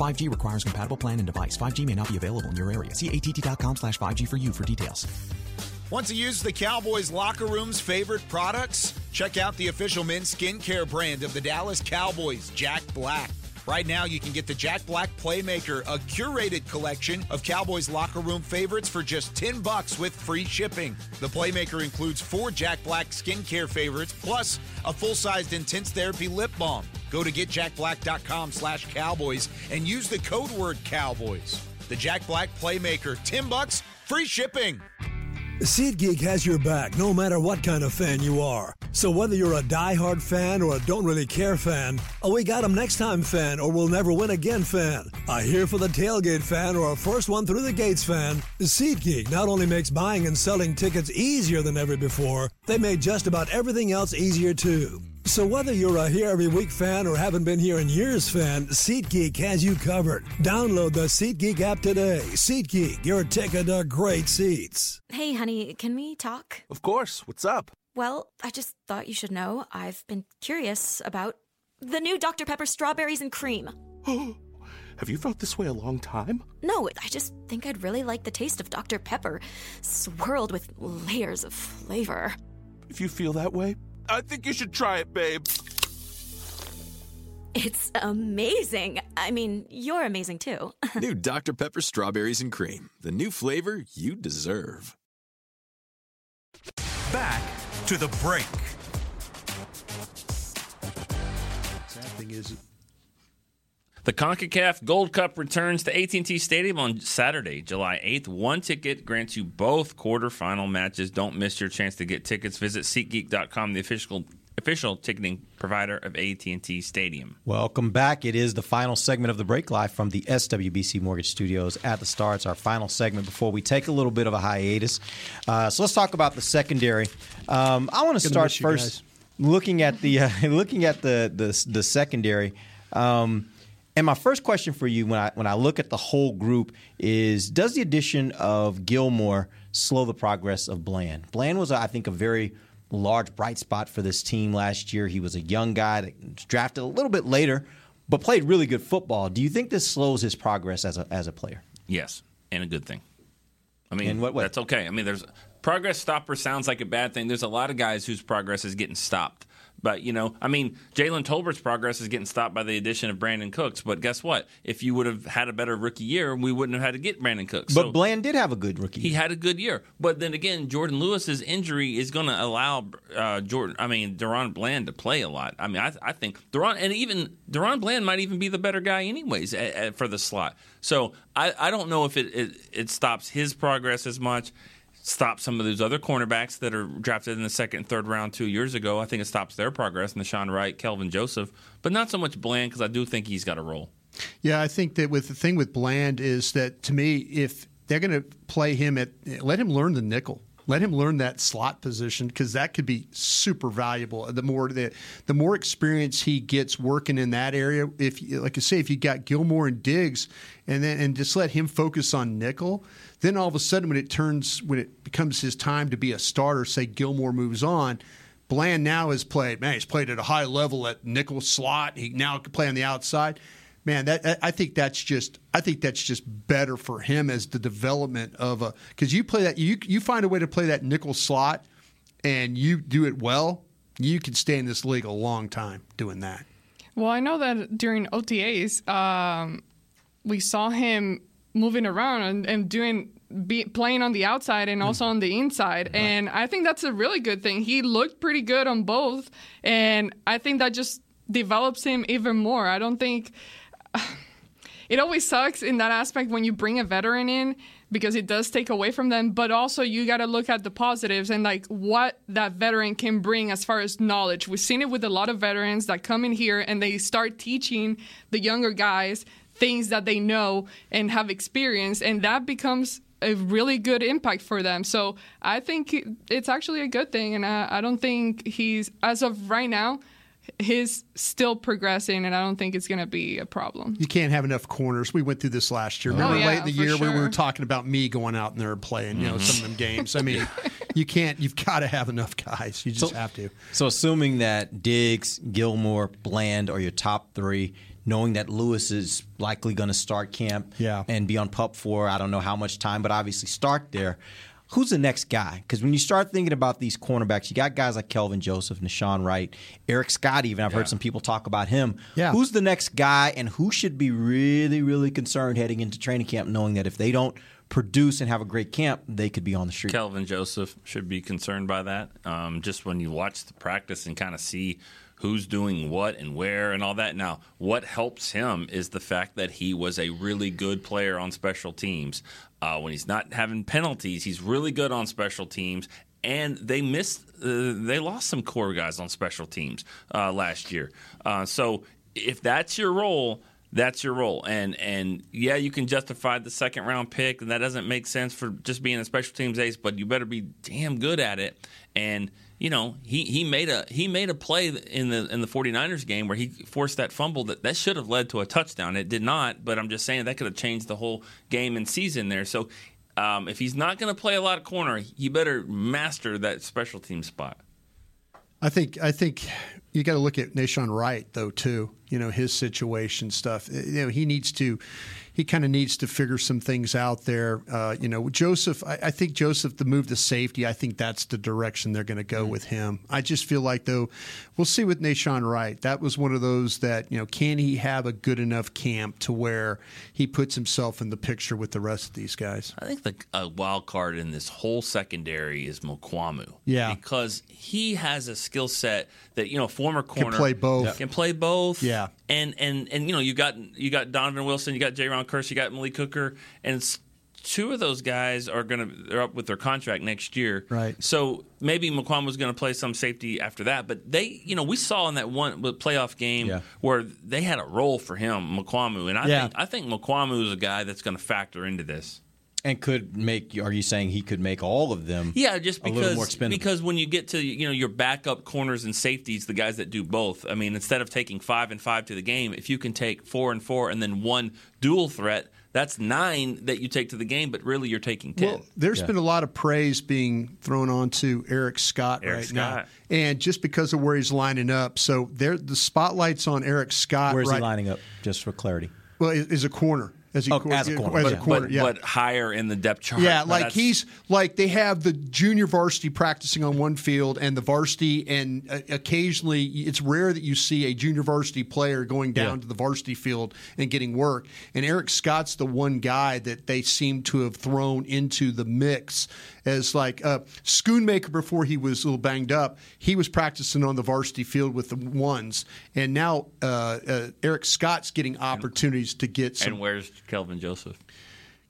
5G requires compatible plan and device. 5G may not be available in your area. See att.com slash 5G for you for details. Want to use the Cowboys locker room's favorite products? Check out the official men's skincare brand of the Dallas Cowboys, Jack Black. Right now, you can get the Jack Black Playmaker, a curated collection of Cowboys locker room favorites for just 10 bucks with free shipping. The Playmaker includes four Jack Black skincare favorites plus a full-sized intense therapy lip balm. Go to getjackblack.com slash cowboys and use the code word cowboys. The Jack Black Playmaker, 10 bucks, free shipping. SeatGeek has your back no matter what kind of fan you are. So whether you're a die-hard fan or a don't really care fan, a we got 'em next time fan or we'll never win again fan, a here for the tailgate fan or a first one through the gates fan, SeatGeek not only makes buying and selling tickets easier than ever before, they made just about everything else easier too. So whether you're a here every week fan or haven't been here in years fan, SeatGeek has you covered. Download the SeatGeek app today. SeatGeek, your ticket to great seats. Hey, honey, can we talk? Of course. What's up? Well, I just thought you should know I've been curious about the new Dr. Pepper strawberries and cream. Have you felt this way a long time? No, I just think I'd really like the taste of Dr. Pepper swirled with layers of flavor. If you feel that way, I think you should try it, babe. It's amazing. I mean, you're amazing too. New Dr. Pepper Strawberries and Cream. The new flavor you deserve. Back to the break. Sad thing is, The CONCACAF Gold Cup returns to AT&T Stadium on Saturday, July 8th. One ticket grants you both quarterfinal matches. Don't miss your chance to get tickets. Visit SeatGeek.com, the official official ticketing provider of AT&T Stadium. Welcome back. It is the final segment of the break live from the SWBC Mortgage Studios at the Star. It's our final segment before we take a little bit of a hiatus. Uh, so let's talk about the secondary. Um, I want to start miss you first looking at the uh, looking at the the, the secondary. Um, and my first question for you, when I when I look at the whole group, is does the addition of Gilmore slow the progress of Bland? Bland was, I think, a very large bright spot for this team last year. He was a young guy that was drafted a little bit later, but played really good football. Do you think this slows his progress as a as a player? Yes, and a good thing. I mean, what that's okay. I mean, there's progress stopper sounds like a bad thing. There's a lot of guys whose progress is getting stopped But you know, I mean, Jalen Tolbert's progress is getting stopped by the addition of Brandin Cooks. But guess what? If you would have had a better rookie year, we wouldn't have had to get Brandin Cooks. But So- Bland did have a good rookie. he had a good year, but then again, Jourdan Lewis's injury is going to allow uh, Jourdan. I mean, DaRon Bland to play a lot. I mean, I, I think DaRon and even DaRon Bland might even be the better guy, anyways, a, a- for the slot. So I, I don't know if it, it it stops his progress as much. Stops some of those other cornerbacks that are drafted in the second and third round two years ago. I think it stops their progress. Nahshon Wright, Kelvin Joseph, but not so much Bland because I do think he's got a role. Yeah, I think that with the thing with Bland is that to me, if they're going to play him at, let him learn the nickel. Let him learn that slot position because that could be super valuable. The more the the more experience he gets working in that area, if like I say, if you got Gilmore and Diggs, and then and just let him focus on nickel, then all of a sudden when it turns when it becomes his time to be a starter, say Gilmore moves on, Bland now has played. Man, he's played at a high level at nickel slot. He now can play on the outside. Man, that I think that's just I think that's just better for him as the development of a because you play that you you find a way to play that nickel slot and you do it well. You can stay in this league a long time doing that. Well, I know that during OTAs, um, we saw him moving around and, and doing be, playing on the outside and also on the inside, and I think that's a really good thing. He looked pretty good on both, and I think that just develops him even more. I don't think it always sucks in that aspect when you bring a veteran in because it does take away from them but also you got to look at the positives and like what that veteran can bring as far as knowledge. We've seen it with a lot of veterans that come in here and they start teaching the younger guys things that they know and have experience and that becomes a really good impact for them. So i think it's actually a good thing and i, I don't think he's as of right now he's still progressing and i don't think it's going to be a problem You can't have enough corners. We went through this last year. Oh, Remember yeah, late in the for year when we were talking about me going out there and playing, you know, mm-hmm. some of them games. I mean, you can't. You've got to have enough guys. You just So- have to. So assuming that Diggs, Gilmore, Bland are your top three, knowing that Lewis is likely going to start camp Yeah. and be on pup for I don't know how much time, but obviously start there. Who's the next guy? Because when you start thinking about these cornerbacks, you got guys like Kelvin Joseph, Nahshon Wright, Eric Scott. Even I've heard some people talk about him. Yeah. Who's the next guy, and who should be really, really concerned heading into training camp, knowing that if they don't produce and have a great camp, they could be on the street. Kelvin Joseph should be concerned by that. Um, just when you watch the practice and kind of see who's doing what and where and all that. Now, what helps him is the fact that he was a really good player on special teams. Uh, when he's not having penalties, he's really good on special teams. And they missed, uh, they lost some core guys on special teams uh, last year. Uh, so if that's your role, that's your role. And and yeah, you can justify the second round pick, and that doesn't make sense for just being a special teams ace, but you better be damn good at it. And you know, he, he made a he made a play in the in the 49ers game where he forced that fumble that that should have led to a touchdown. It did not, but I'm just saying that could have changed the whole game and season there. So um, if he's not going to play a lot of corner, he better master that special team spot. I think I think you got to look at Nahshon Wright though too. You know his situation stuff. You know he needs to. He kind of needs to figure some things out there. Uh, you know, Joseph. I, I think Joseph the move to safety. I think that's the direction they're going to go with him. I just feel like though, we'll see with Nahshon Wright. That was one of those that you know, can he have a good enough camp to where he puts himself in the picture with the rest of these guys? I think the uh, wild card in this whole secondary is Mukuamu. Yeah. because he has a skill set that you know former corner can play both. Can play both. Yeah. And and and you know you got you got Donovan Wilson, you got Jayron Kearse, you got Malik Hooker, and two of those guys are gonna they're up with their contract next year. Right. So maybe Mukuamu going to play some safety after that, but they you know we saw in that one playoff game Yeah. where they had a role for him, Mukuamu, and I Yeah. think I think Mukuamu is a guy that's going to factor into this. And could make? Are you saying he could make all of them? Yeah, just a little because more expendable? because when you get to you know your backup corners and safeties, the guys that do both. I mean, instead of taking five and five to the game, if you can take four and four and then one dual threat, that's nine that you take to the game. But really, you're taking ten. Well, there's Yeah. been a lot of praise being thrown onto Eric Scott Eric right now, Scott. and just because of where he's lining up, so there the spotlight's on Eric Scott. Where's right, he lining up? Just for clarity. Well, is is a corner. As, he, Oh, as a corner, As a corner, but, yeah. but higher in the depth chart. Yeah, like that's- he's like they have the junior varsity practicing on one field and the varsity, and uh, occasionally it's rare that you see a junior varsity player going down Yeah. to the varsity field and getting work. And Eric Scott's the one guy that they seem to have thrown into the mix as like uh, Schoonmaker before he was a little banged up. He was practicing on the varsity field with the ones, and now uh, uh, Eric Scott's getting opportunities to get some. and where's Kelvin Joseph?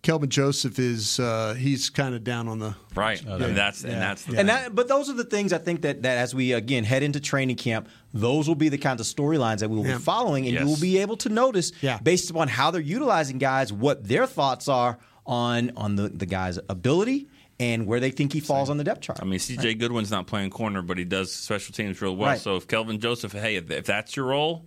Kelvin Joseph is uh, he's kind of down on the Right, and that's and that's the And that, but those are the things I think that, that as we again head into training camp, those will be the kinds of storylines that we will Yeah. be following, and you will be able to notice Yeah. based upon how they're utilizing guys, what their thoughts are on on the, the guy's ability and where they think he falls on the depth chart. I mean, C.J. Goodwin's not playing corner, but he does special teams real well. Right. So if Kelvin Joseph, hey, if, if that's your role,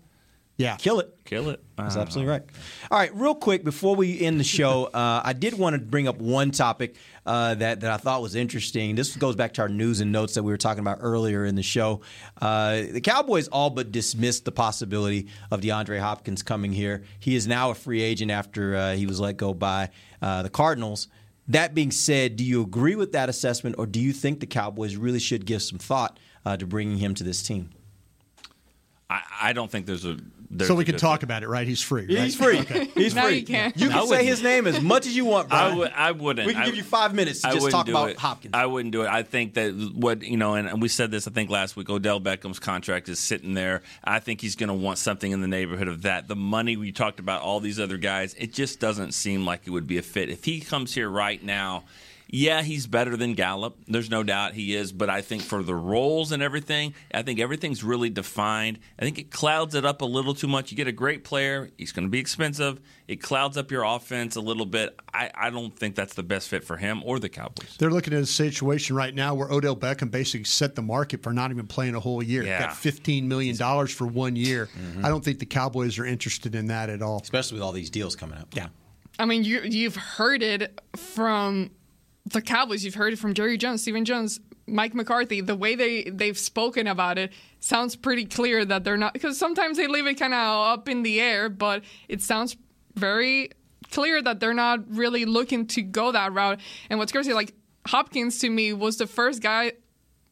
yeah, kill it. kill it. That's Uh, absolutely right. All right, real quick before we end the show, uh, I did want to bring up one topic uh, that that I thought was interesting. This goes back to our news and notes that we were talking about earlier in the show. Uh, the Cowboys all but dismissed the possibility of DeAndre Hopkins coming here. He is now a free agent after uh, he was let go by uh, the Cardinals. That being said, do you agree with that assessment, or do you think the Cowboys really should give some thought uh, to bringing him to this team? I, I don't think there's a. There's so we a can talk about it, right? He's free. He's right? free. He's Now free. you can. You I can say wouldn't- his name as much as you want, Bryan. I, would, I wouldn't. We can I- give you five minutes to I just wouldn't talk do about it. Hopkins. I wouldn't do it. I think that what you know, and we said this. I think last week. Odell Beckham's contract is sitting there. I think he's going to want something in the neighborhood of that. The money we talked about, all these other guys. It just doesn't seem like it would be a fit. If he comes here right now. Yeah, he's better than Gallup. There's no doubt he is. But I think for the roles and everything, I think everything's really defined. I think it clouds it up a little too much. You get a great player, he's going to be expensive. It clouds up your offense a little bit. I, I don't think that's the best fit for him or the Cowboys. They're looking at a situation right now where Odell Beckham basically set the market for not even playing a whole year. Yeah. Got $15 million for one year. Mm-hmm. I don't think the Cowboys are interested in that at all. Especially with all these deals coming up. Yeah. I mean, you you've heard it from the Cowboys. You've heard it from Jerry Jones, Stephen Jones, Mike McCarthy. The way they they've spoken about it sounds pretty clear that they're not because sometimes they leave it kind of up in the air, but it sounds very clear that they're not really looking to go that route. And what's crazy, like Hopkins to me was the first guy,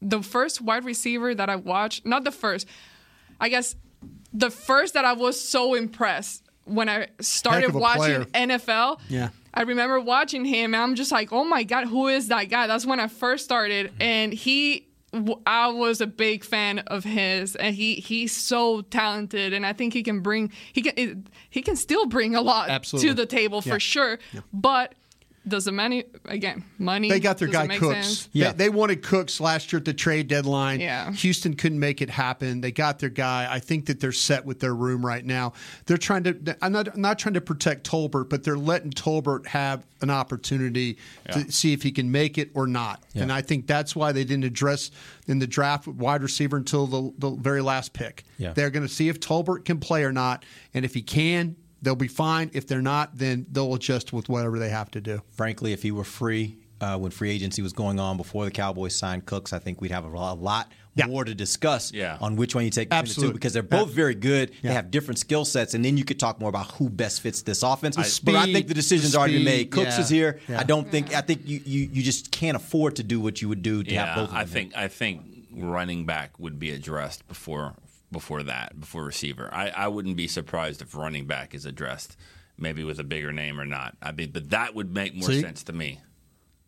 the first wide receiver that I watched. Not the first, I guess, the first that I was so impressed when I started watching player. NFL. Yeah. I remember watching him, and I'm just like, oh my god, who is that guy? That's when I first started, mm-hmm. and he. I was a big fan of his, and he he's so talented, and I think he can bring he can he can still bring a lot Absolutely. to the table for Yeah. sure. But does the money again money? They got their guy Cooks. sense? They, they wanted Cooks last year at the trade deadline. Yeah. Houston couldn't make it happen. They got their guy. I think that they're set with their room right now. They're trying to. I'm not. I'm not trying to protect Tolbert, but they're letting Tolbert have an opportunity Yeah. to see if he can make it or not. Yeah. And I think that's why they didn't address in the draft wide receiver until the, the very last pick. Yeah. They're going to see if Tolbert can play or not, and if he can. They'll be fine. If they're not, then they'll adjust with whatever they have to do. Frankly, if he were free uh, when free agency was going on before the Cowboys signed Cooks, I think we'd have a a lot Yeah. more to discuss Yeah. on which one you take between the two Absolutely. because they're both very good. They have different skill sets, and then you could talk more about who best fits this offense. The but I think the decision's the already been made. Cooks yeah. is here. Yeah. I don't think. I think you, you you just can't afford to do what you would do to have both. Of them I here. think I think running back would be addressed before before that before receiver. I, I wouldn't be surprised if running back is addressed, maybe with a bigger name or not. I mean, but that would make more Zeke? sense to me.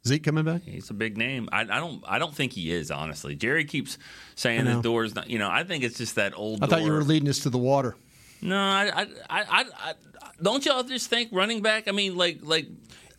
Zeke coming back? He's a big name. I, I don't. I don't think he is honestly. Jerry keeps saying the door's not. You know, I think it's just that old. I thought you door. were leading us to the water. No, I, I, I, I, I don't y'all just think running back? I mean, like, like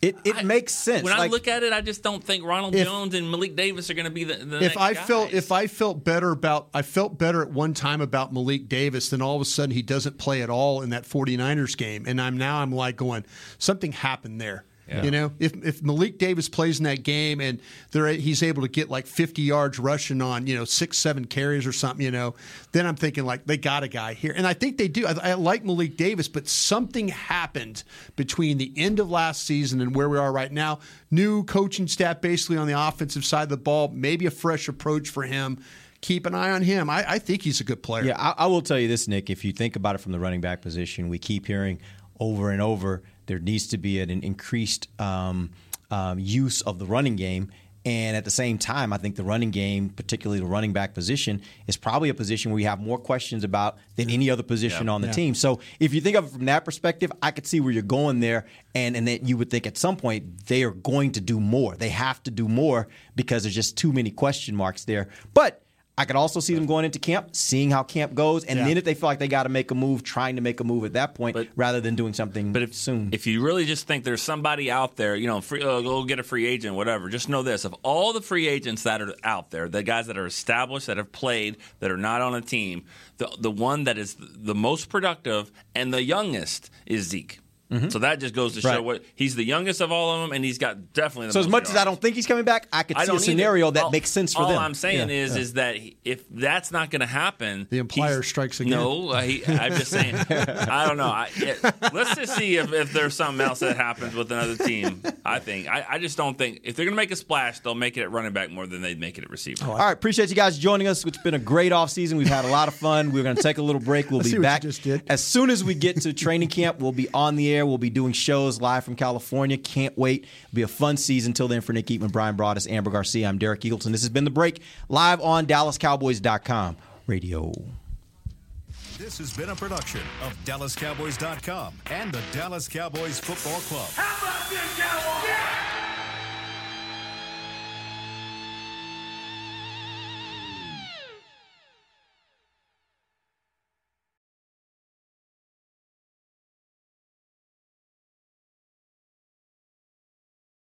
it. It makes sense. when I look at it, I just don't think Ronald If- Jones and Malik Davis are going to be the. the If I guys. felt if I felt better about I felt better at one time about Malik Davis, then all of a sudden he doesn't play at all in that 49ers game. And I'm now I'm like going, something happened there. Yeah. You know, if if Malik Davis plays in that game and they're, he's able to get like 50 yards rushing on you know six seven carries or something, you know, then I'm thinking like they got a guy here, and I think they do. I, I like Malik Davis, but something happened between the end of last season and where we are right now. New coaching staff basically on the offensive side of the ball, maybe a fresh approach for him. Keep an eye on him. I, I think he's a good player. Yeah, I, I will tell you this, Nick. If you think about it from the running back position, we keep hearing over and over There needs to be an, an increased um, um, use of the running game. And at the same time, I think the running game, particularly the running back position, is probably a position where we have more questions about than any other position Yeah. on the Yeah. team. So if you think of it from that perspective, I could see where you're going there, and and that you would think at some point they are going to do more. They have to do more because there's just too many question marks there. But I could also see them going into camp, seeing how camp goes, and Yeah. then if they feel like they got to make a move, trying to make a move at that point rather than doing something but if, soon. If you really just think there's somebody out there, you know, free, uh, go get a free agent, whatever. Just know this: of all the free agents that are out there, the guys that are established, that have played, that are not on a team, the the one that is the most productive and the youngest is Zeke. Mm-hmm. So that just goes to show Right. what he's the youngest of all of them, and he's got definitely the So as most much as I don't think he's coming back, I could I see a don't either. scenario that All- makes sense for all them. All I'm saying Yeah, is, yeah. is that if that's not going to happen, the employer strikes again. No, I, I'm just saying. I don't know. I, yeah, let's just see if, if there's something else that happens with another team. I think. I, I just don't think if they're going to make a splash, they'll make it at running back more than they'd make it at receiver. Oh, all right, appreciate you guys joining us. It's been a great offseason. We've had a lot of fun. We're going to take a little break. We'll I be see what you back. just. As soon as we get to training camp, we'll be on the air. We'll be doing shows live from California. Can't wait. It'll be a fun season. Till then, for Nick Eatman, Bryan Broaddus, Amber Garcia, I'm Derek Eagleton. This has been The Break, live on DallasCowboys.com radio. This has been a production of DallasCowboys.com and the Dallas Cowboys Football Club. How about this, Cowboys?